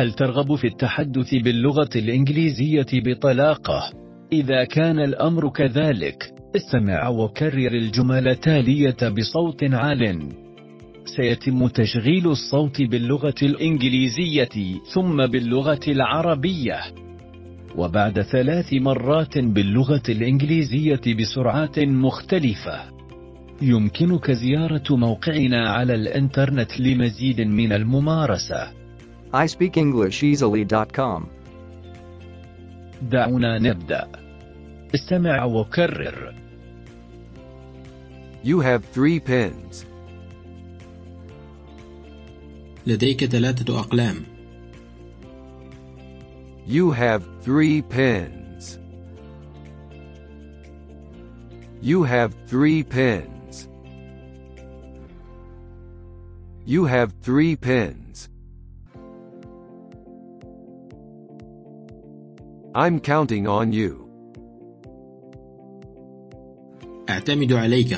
هل ترغب في التحدث باللغة الإنجليزية بطلاقة؟ إذا كان الأمر كذلك استمع وكرر الجمل التالية بصوت عال. سيتم تشغيل الصوت باللغة الإنجليزية ثم باللغة العربية. وبعد ثلاث مرات باللغة الإنجليزية بسرعات مختلفة. يمكنك زيارة موقعنا على الإنترنت لمزيد من الممارسة. ispeakenglishEasily.com. دعونا نبدأ استمع وكرر You have three pens. لديك ثلاثة أقلام You have three pens. You have three pens. You have three pens. I'm counting on you. أعتمد عليك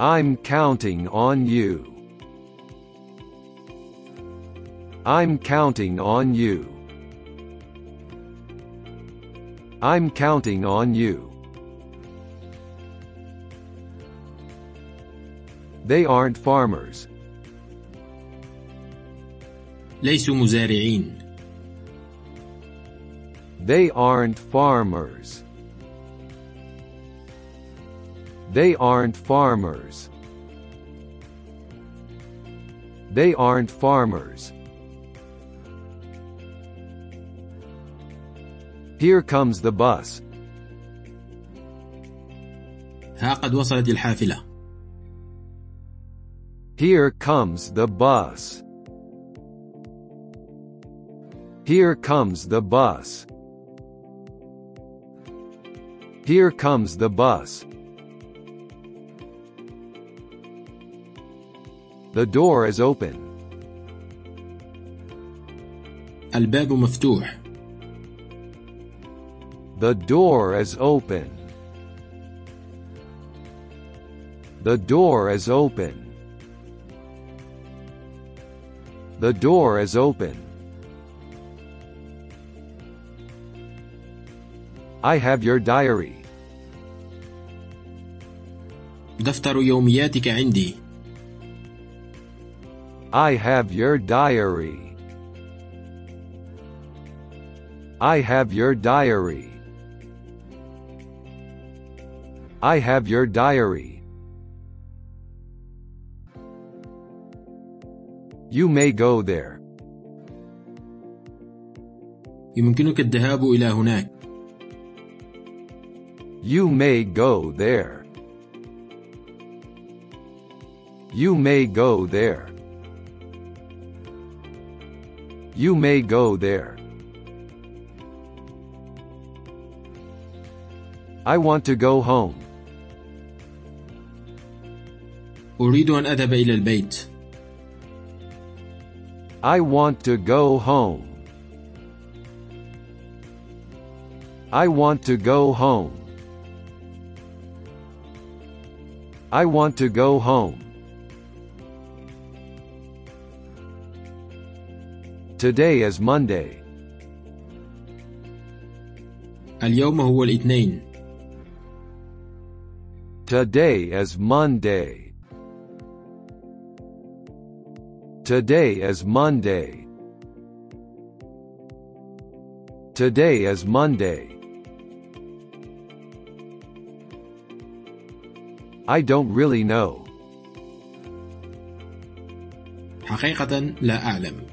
I'm counting on you. I'm counting on you. I'm counting on you. They aren't farmers. ليسوا مزارعين They aren't farmers. They aren't farmers. They aren't farmers. Here comes the bus. ها قد وصلت الحافلة Here comes the bus. Here comes the bus. Here comes the bus. The door is open. الباب مفتوح The door is open. The door is open. The door is open. I have your diary. دفتر يومياتك عندي I have your diary. I have your diary. I have your diary. You may go there. يمكنك الذهاب إلى هناك You may go there. You may go there. You may go there. I want to go home. أريد أن أذهب إلى البيت I want to go home. I want to go home. I want to go home. Today is Monday. اليوم هو الاثنين Today is Monday. Today is Monday. Today is Monday. I don't really know. حقيقة لا أعلم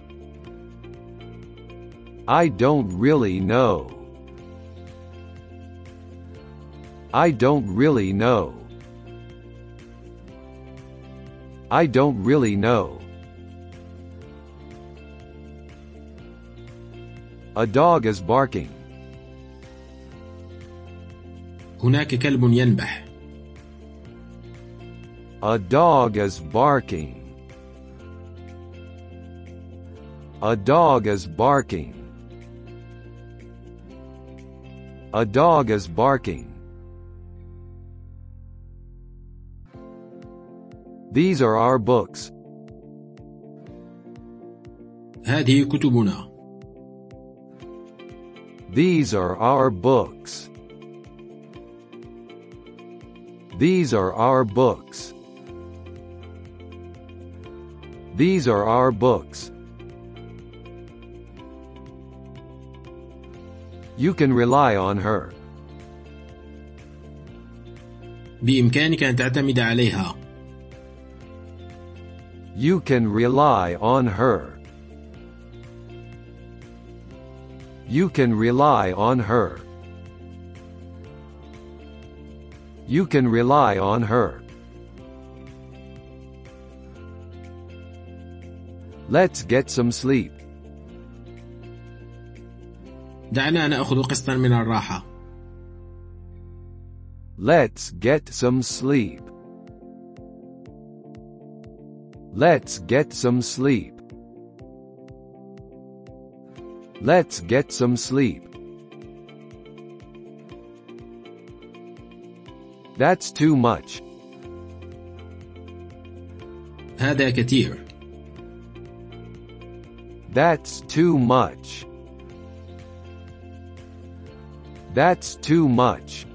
I don't really know. I don't really know. I don't really know. A dog is barking. هناك كلب ينبح A dog is barking. A dog is barking. A dog is barking. These are our books. هذه كتبنا. These are our books. These are our books. These are our books. You can rely on her. بإمكانك أن تعتمد عليها. You can rely on her. You can rely on her. You can rely on her. Let's get some sleep. دعنا نأخذ قسطا من الراحة. Let's get some sleep. Let's get some sleep. Let's get some sleep. That's too much. هذا كثير. That's too much. That's too much.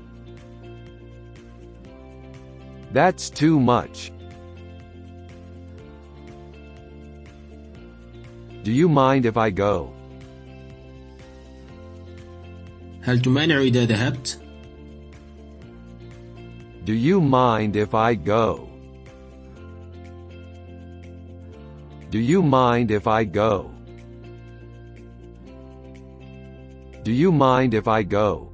That's too much. Do you mind if I go? هل تمانع إذا ذهبت؟ Do you mind if I go? Do you mind if I go? Do you mind if I go?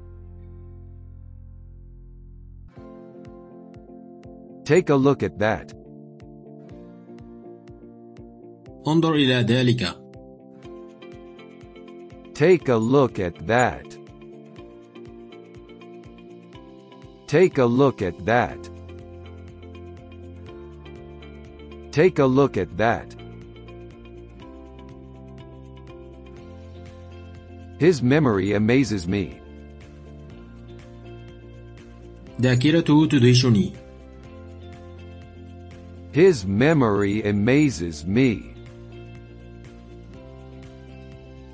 Take a look at that. انظر إلى ذلك. Take a look at that. Take a look at that. Take a look at that. His memory amazes me. ذاكرته تدهشني. His memory amazes me.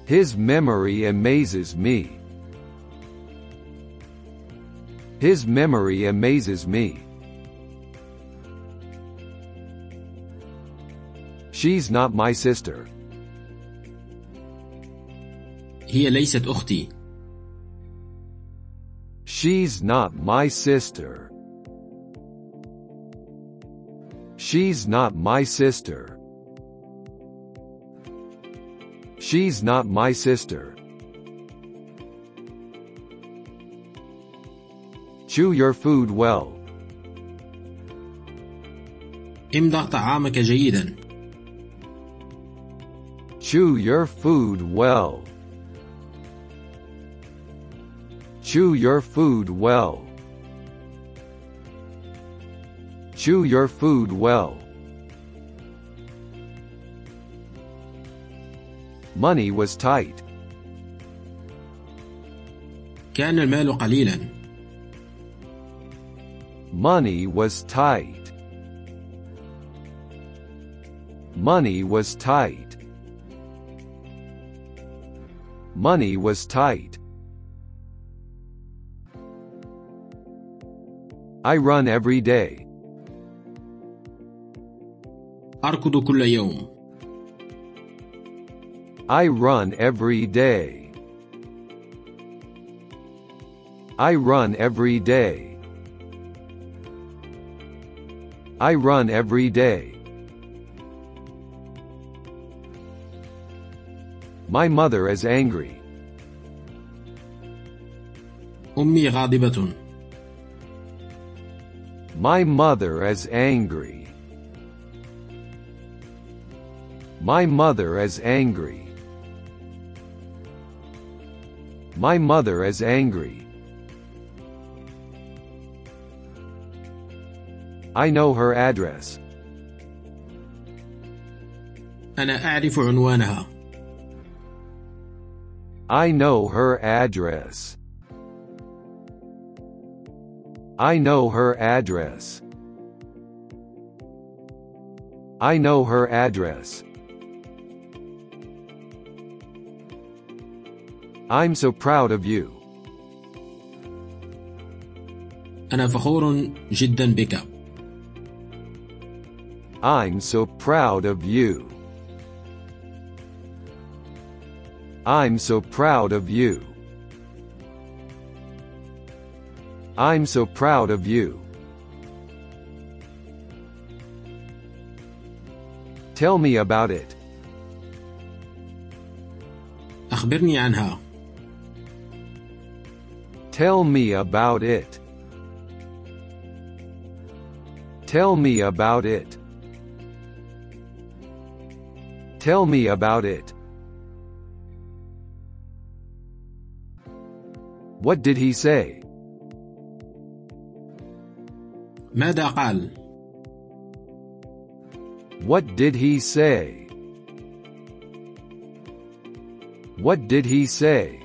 His memory amazes me. His memory amazes me. She's not my sister. هي ليست أختي. She's not my sister. She's not my sister. She's not my sister. Chew your food well. امضغ طعامك جيدا. Chew your food well. Chew your food well. Chew your food well. Money was tight. كان المال قليلا. Money was tight. Money was tight. Money was tight. I run every day. أركض كل يوم. I run every day. I run every day. I run every day. My mother is angry. أمي غاضبة. My mother is angry. My mother is angry. My mother is angry. I know her address. أنا أعرف عنوانها. I know her address. I know her address. I know her address. I'm so proud of you. أنا فخور جدا بك I'm so proud of you. I'm so proud of you. I'm so proud of you. Tell me about it. أخبرني عنها Tell me about it. Tell me about it. Tell me about it. What did he say? ماذا قال What did he say? What did he say?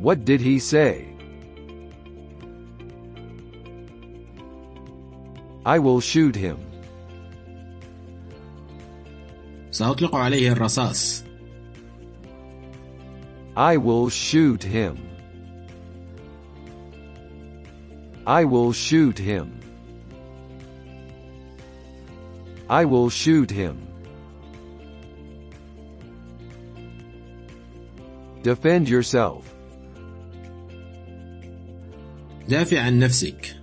What did he say? I will shoot him. سأطلق عليه الرصاص I will shoot him. I will shoot him. I will shoot him. Defend yourself. دافع عن نفسك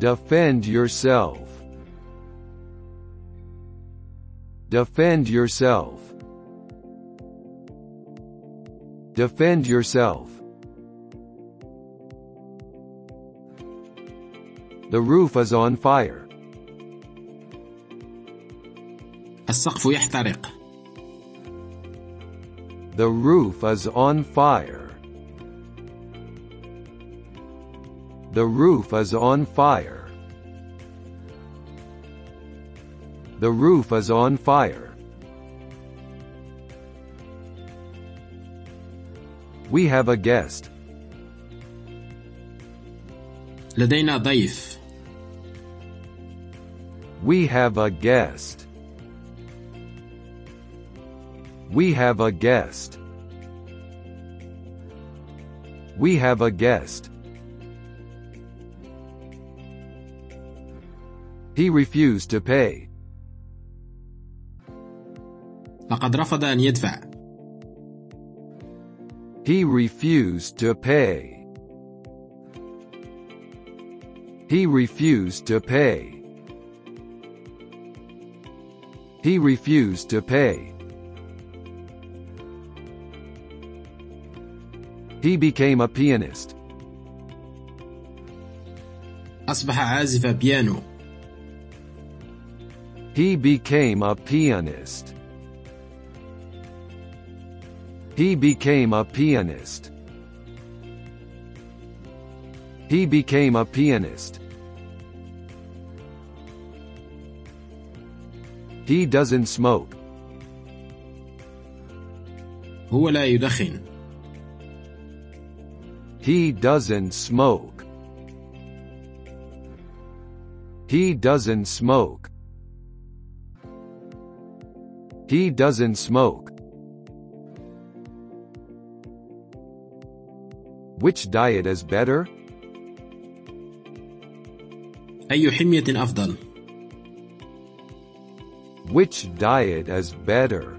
Defend yourself. Defend yourself. Defend yourself. The roof is on fire. السقف يحترق The roof is on fire. The roof is on fire. The roof is on fire. We have a guest. لدينا ضيف We have a guest. We have a guest. We have a guest. He refused to pay. لقد رفض أن يدفع He refused to pay. He refused to pay. He refused to pay. He became a pianist. أصبح عازف بيانو He became a pianist. He became a pianist. He became a pianist. He doesn't smoke. هو لا يدخن He doesn't smoke. He doesn't smoke. He doesn't smoke. Which diet is better? أي حمية أفضل Which diet is better?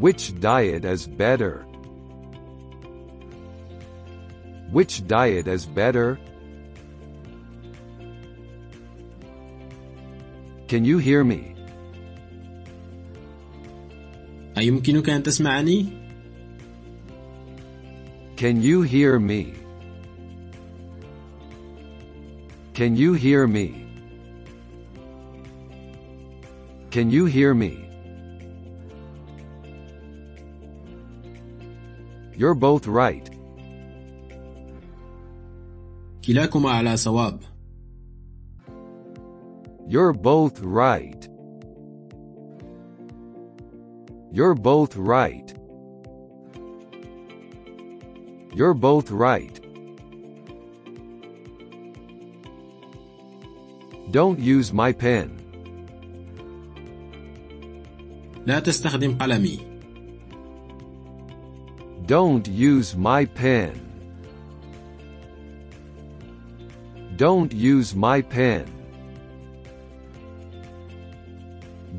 Which diet is better? Which diet is better? Can you hear me? أيمكنك أن تسمعني؟ Can you hear me? Can you hear me? Can you hear me? You're both right. كلاكما على صواب You're both right. You're both right. You're both right. Don't use my pen. لا تستخدم قلمي Don't use my pen. Don't use my pen.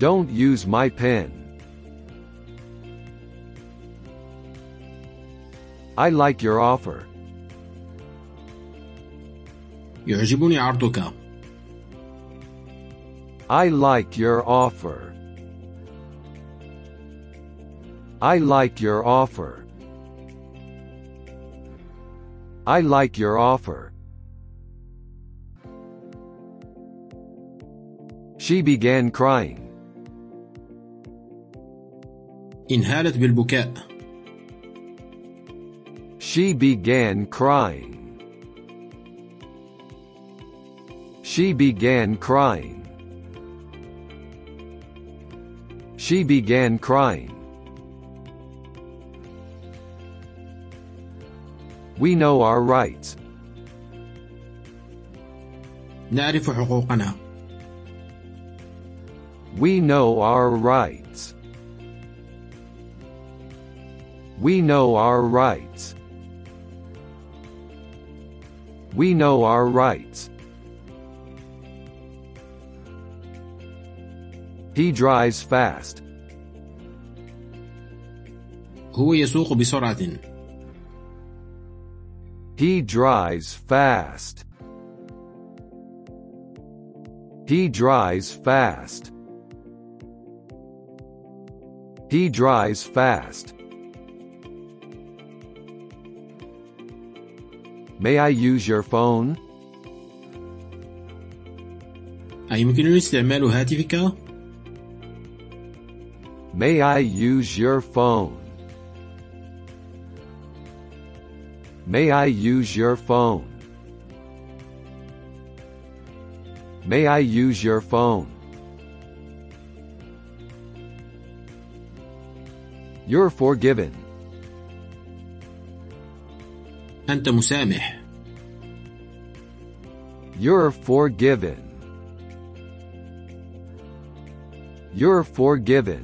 Don't use my pen. I like your offer. يعجبني عرضك I like your offer. I like your offer. I like your offer. She began crying. انهالت بالبكاء She began crying. She began crying. She began crying. We know our rights. نعرف حقوقنا We know our rights. We know our rights. We know our rights. He drives fast. هو يسوق بسرعة He drives fast. He drives fast. He drives fast. May I use your phone? أيمكنني استعمال هاتفك؟ May I use your phone? May I use your phone? May I use your phone? You're forgiven. أنت مسامح You're forgiven. You're forgiven.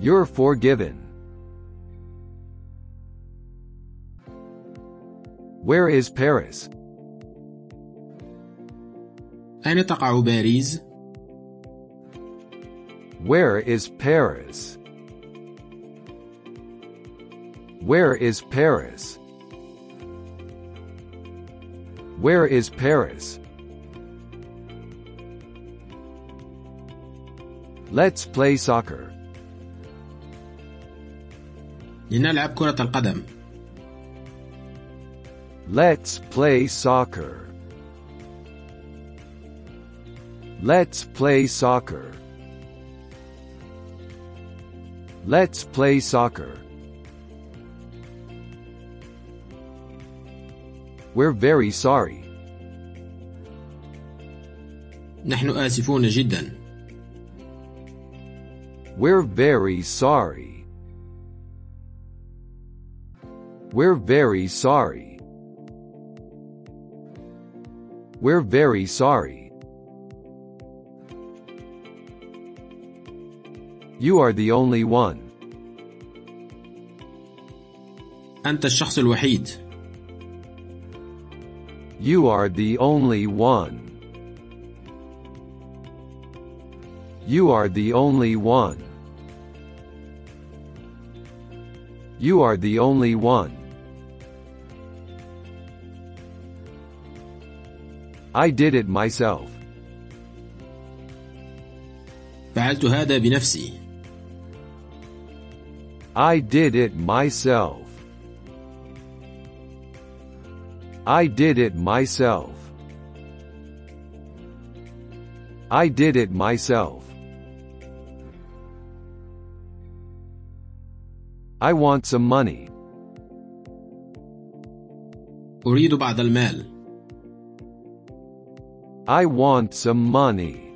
You're forgiven. Where is Paris? أين تقع باريس؟ Where is Paris? Where is Paris? Where is Paris? Let's play soccer. لنلعب كرة القدم Let's play soccer. Let's play soccer. Let's play soccer. We're very sorry. نحن آسفون جدا We're very sorry. We're very sorry. We're very sorry. You are the only one. أنت الشخص الوحيد You are the only one. You are the only one. You are the only one. I did it myself. فعلت هذا بنفسي I did it myself. I did it myself. I did it myself. I want some money. أريد بعض المال I want some money.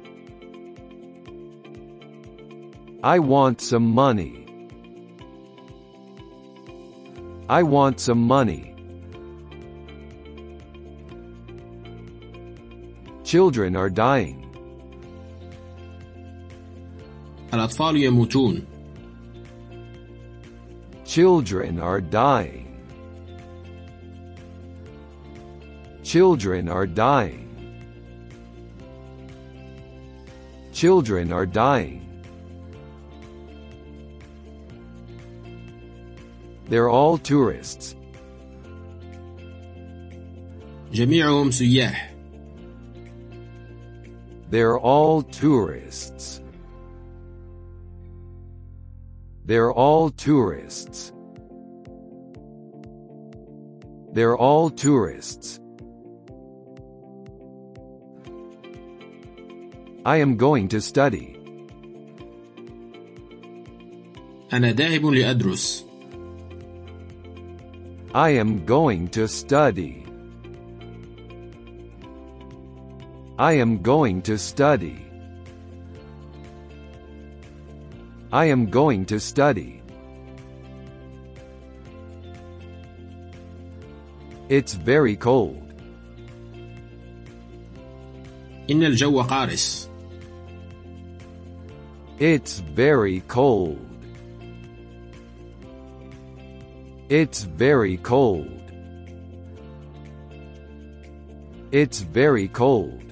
I want some money. I want some money. Children are dying. الأطفال يموتون Children are dying. Children are dying. Children are dying. They're all tourists. جميعهم سياح They're all tourists. They're all tourists. They're all tourists. I am going to study. أنا ذاهب لأدرس I am going to study. I am going to study. I am going to study. It's very cold. إن الجو قارس It's very cold. It's very cold. It's very cold.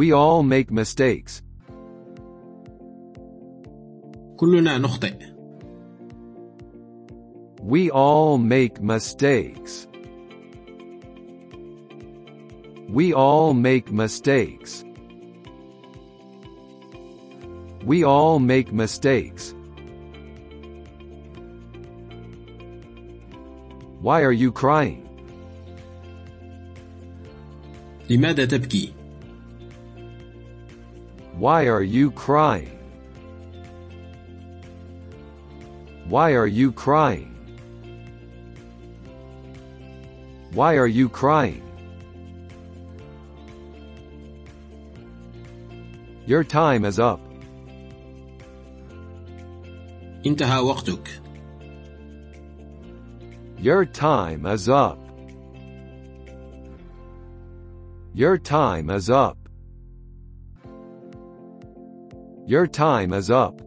We all make mistakes. كلنا نخطئ We all make mistakes. We all make mistakes. We all make mistakes. Why are you crying? لماذا تبكي؟ Why are you crying? Why are you crying? Why are you crying? Your time is up. انتهى وقتك Your time is up. Your time is up. Your time is up.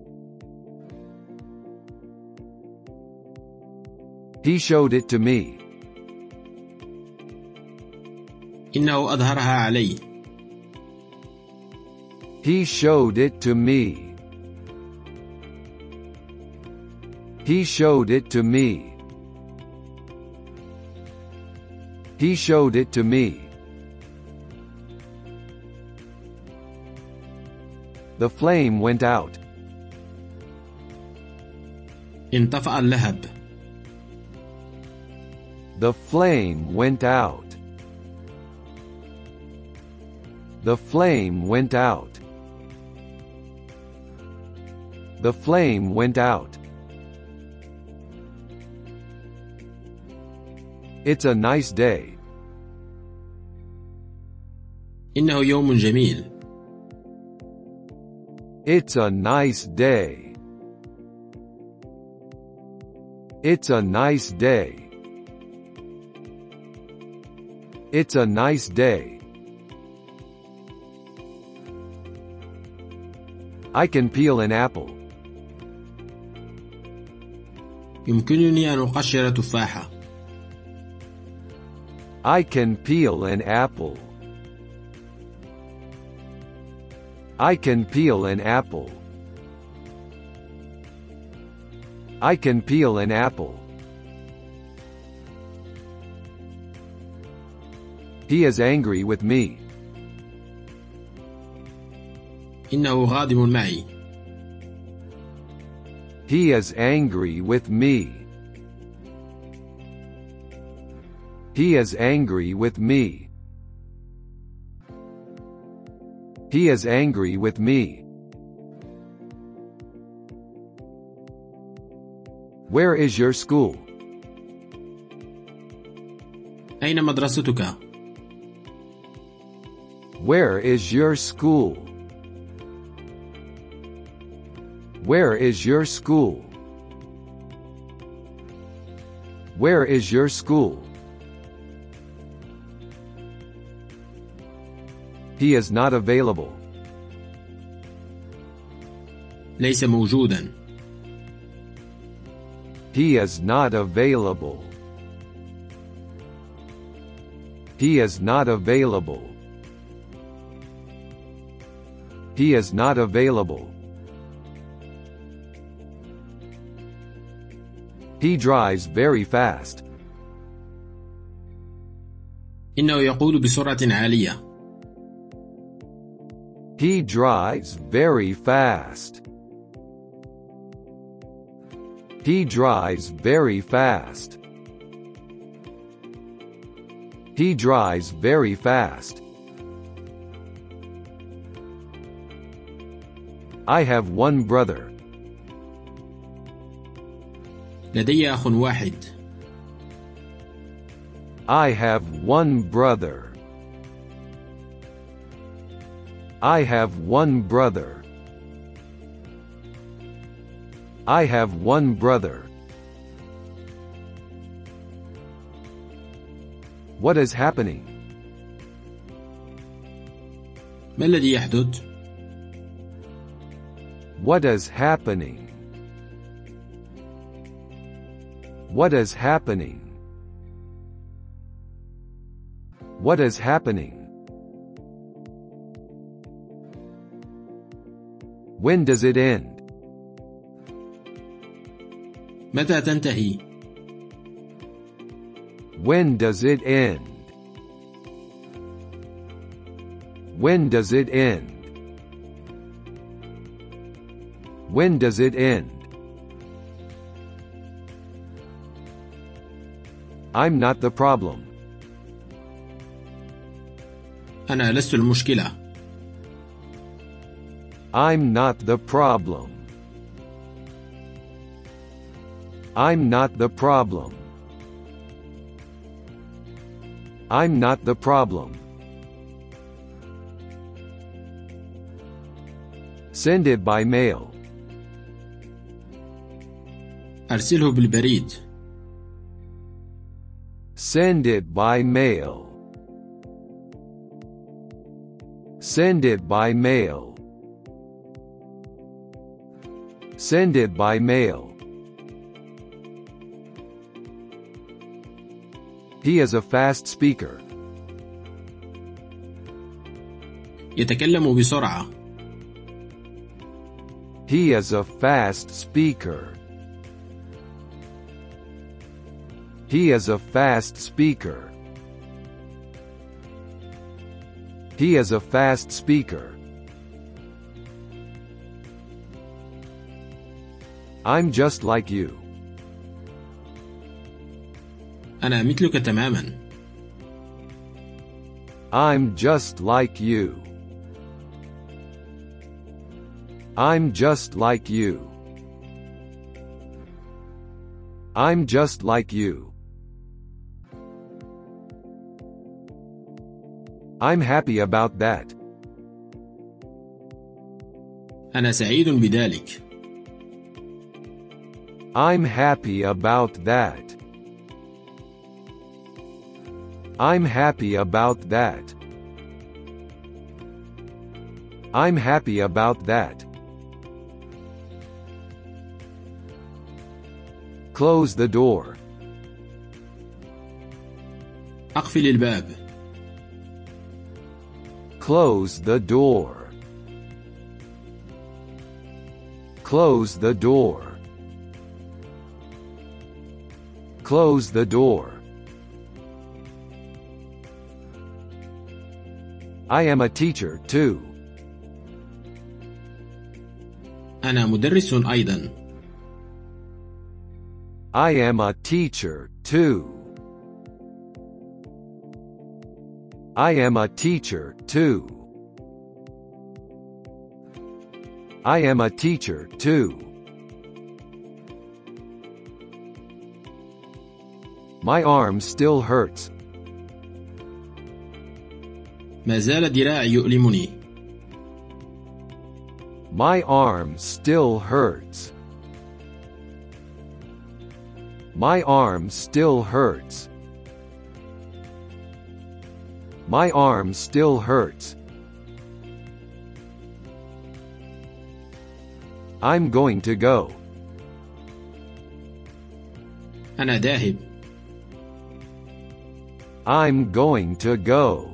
He showed it to me. إنه أظهرها علي He showed it to me. He showed it to me. He showed it to me. The flame went out. انطفأ اللهب The flame went out. The flame went out. The flame went out. It's a nice day. إنه يوم جميل It's a nice day. It's a nice day. It's a nice day. I can peel an apple. يمكنني أن أقشر تفاحة I can peel an apple. I can peel an apple. I can peel an apple. He is angry with me. إنه غاضب معي He is angry with me. He is angry with me. He is angry with me. Where is your school? أين مدرستك؟ Where is your school? Where is your school? Where is your school? He is not available. ليس موجودا He is not available. He is not available. He is not available. He drives very fast. إنه يقود بسرعة عالية He drives very fast. He drives very fast. He drives very fast. I have one brother. لدي أخ واحد I have one brother. I have one brother. I have one brother. What is happening? ما الذي يحدث؟ What is happening? What is happening? What is happening? When does it end? متى تنتهي؟ When does it end? When does it end? When does it end? I'm not the problem. أنا لست المشكلة I'm not the problem. I'm not the problem. I'm not the problem. Send it by mail. أرسله بالبريد Send it by mail. Send it by mail. Send it by mail. He is a fast speaker. يتكلم بسرعة He is a fast speaker. He is a fast speaker. He is a fast speaker. I'm just like you. أنا مثلك تماما I'm just like you. I'm just like you. I'm just like you. I'm happy about that. أنا سعيد بذلك I'm happy about that. I'm happy about that. I'm happy about that. Close the door. أقفل الباب Close the door. Close the door. Close the door. I am a teacher too. أنا مدرس أيضا I am a teacher too. I am a teacher too. I am a teacher too. My arm still hurts. ما زال ذراعي يؤلمني. My arm still hurts. My arm still hurts. My arm still hurts. I'm going to go. أنا ذاهب. I'm going to go.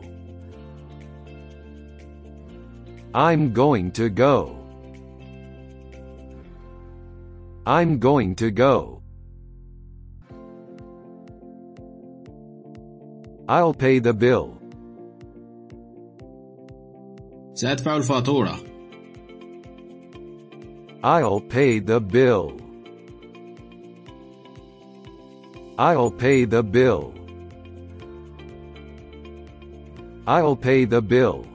I'm going to go. I'm going to go. I'll pay the bill. سأدفع الفاتورة I'll pay the bill. I'll pay the bill. I'll pay the bill.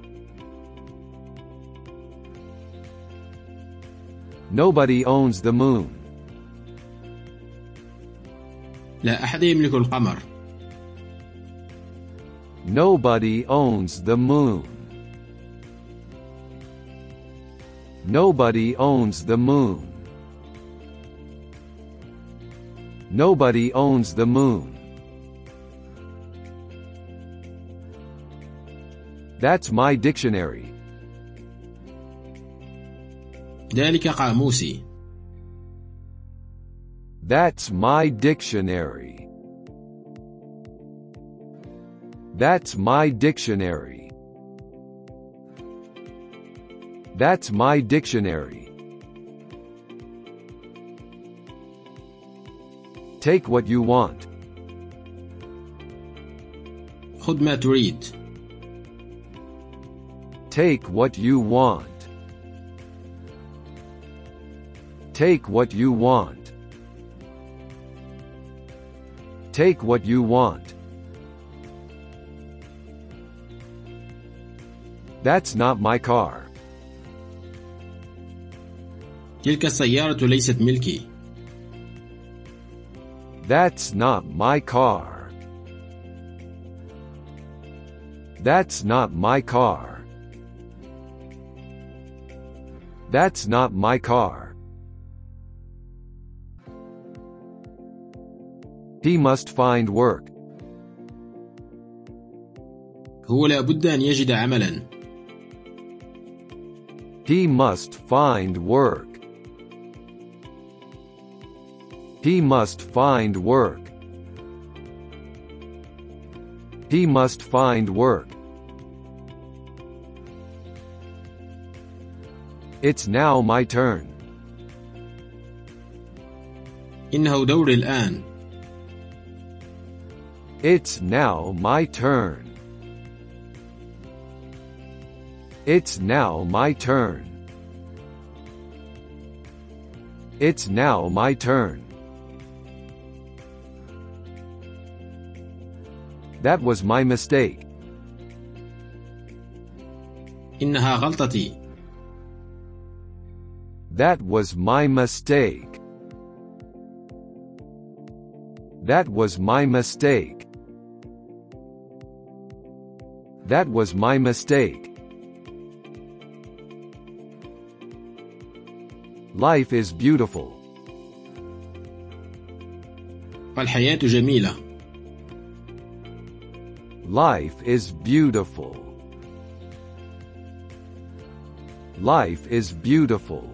Nobody owns the moon. لا أحد يملك القمر Nobody owns the moon. Nobody owns the moon. Nobody owns the moon. That's my dictionary. ذلك قاموسي That's my dictionary. That's my dictionary. That's my dictionary. Take what you want. خذ ما تريد Take what you want. Take what you want. Take what you want. That's not my car. تلك السيارة ليست ملكي That's not my car. That's not my car. That's not my car. He must find work. هو لا بد أن يجد عملا He must find work. He must find work. He must find work. It's now my turn. إنه دوري الآن It's now my turn. It's now my turn. It's now my turn. That was my mistake. إنها غلطتي That was my mistake. That was my mistake. That was my mistake. Life is beautiful. الحياة جميلة Life is beautiful. Life is beautiful.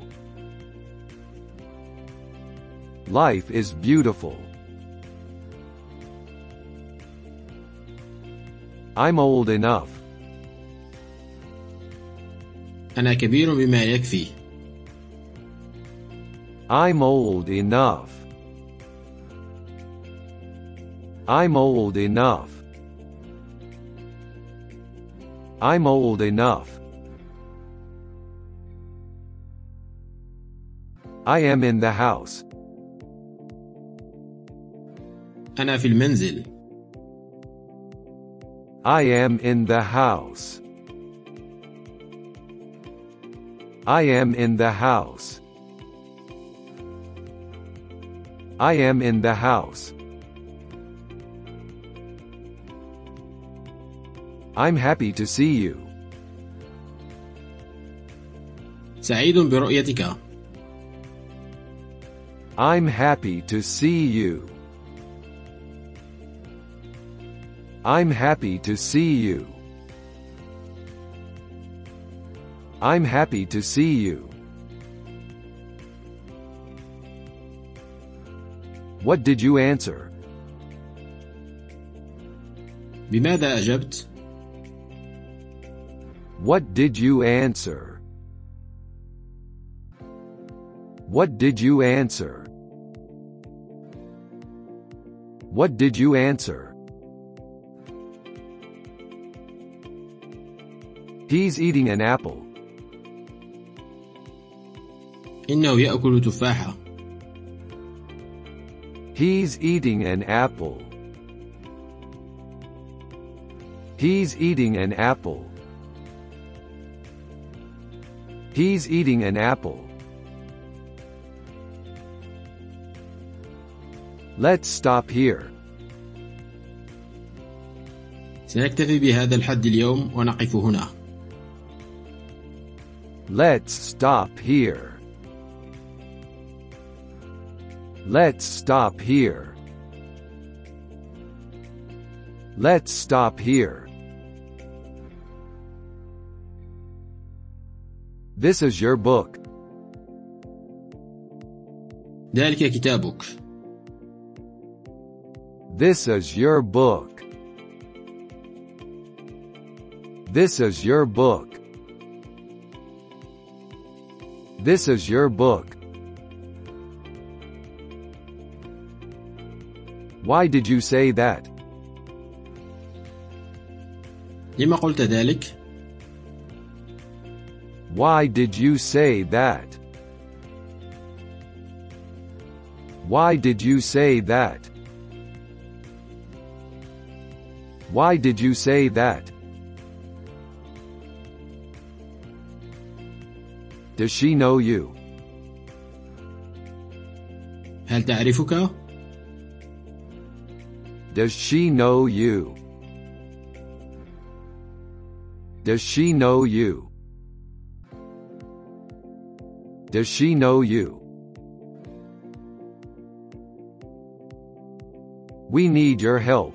Life is beautiful. I'm old enough. أنا كبير بما يكفي I'm old enough. I'm old enough. I'm old enough. I am in the house. أنا في المنزل I am in the house. I am in the house. I am in the house. I'm happy to see you. سعيد برؤيتك I'm happy to see you. I'm happy to see you. I'm happy to see you. What did you answer? بماذا أجبت؟ What did you answer? What did you answer? What did you answer? He's eating an apple. إنه يأكل تفاحة. He's eating an apple. He's eating an apple. He's eating an apple. Let's stop here. سنكتفي بهذا الحد اليوم ونقف هنا. Let's stop here. Let's stop here. Let's stop here. This is your book. ذلك كتابك. This is your book. This is your book. This is your book. Why did you say that? لما قلت ذلك؟ Why did you say that? Why did you say that? Why did you say that? Does she know you? هل تعرفك؟ Does she know you? Does she know you? Does she know you? We need your help.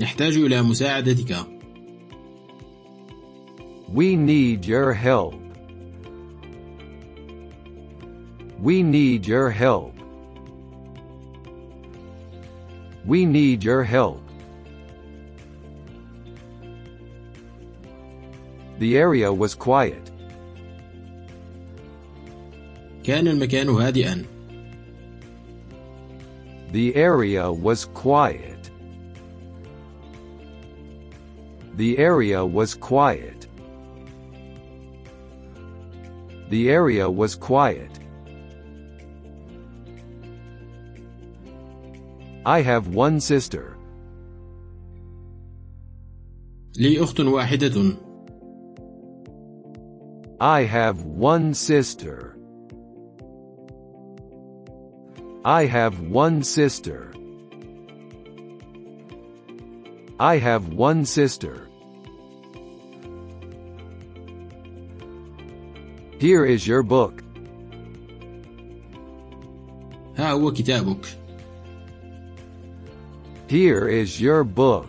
نحتاج إلى مساعدتك. We need your help. We need your help. We need your help. The area was quiet. كان المكان هادئا. The area was quiet. The area was quiet. The area was quiet. I have one sister. لي أخت واحدة. I have one sister. I have one sister. I have one sister. Here is your book. ها هو كتابك. Here is your book.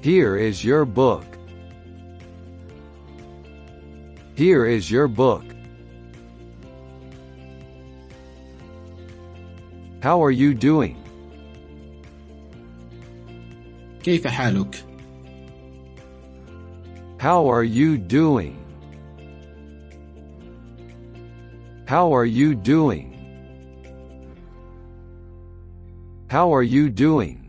Here is your book. Here is your book. How are you doing? كيف حالك؟ How are you doing? How are you doing? How are you doing?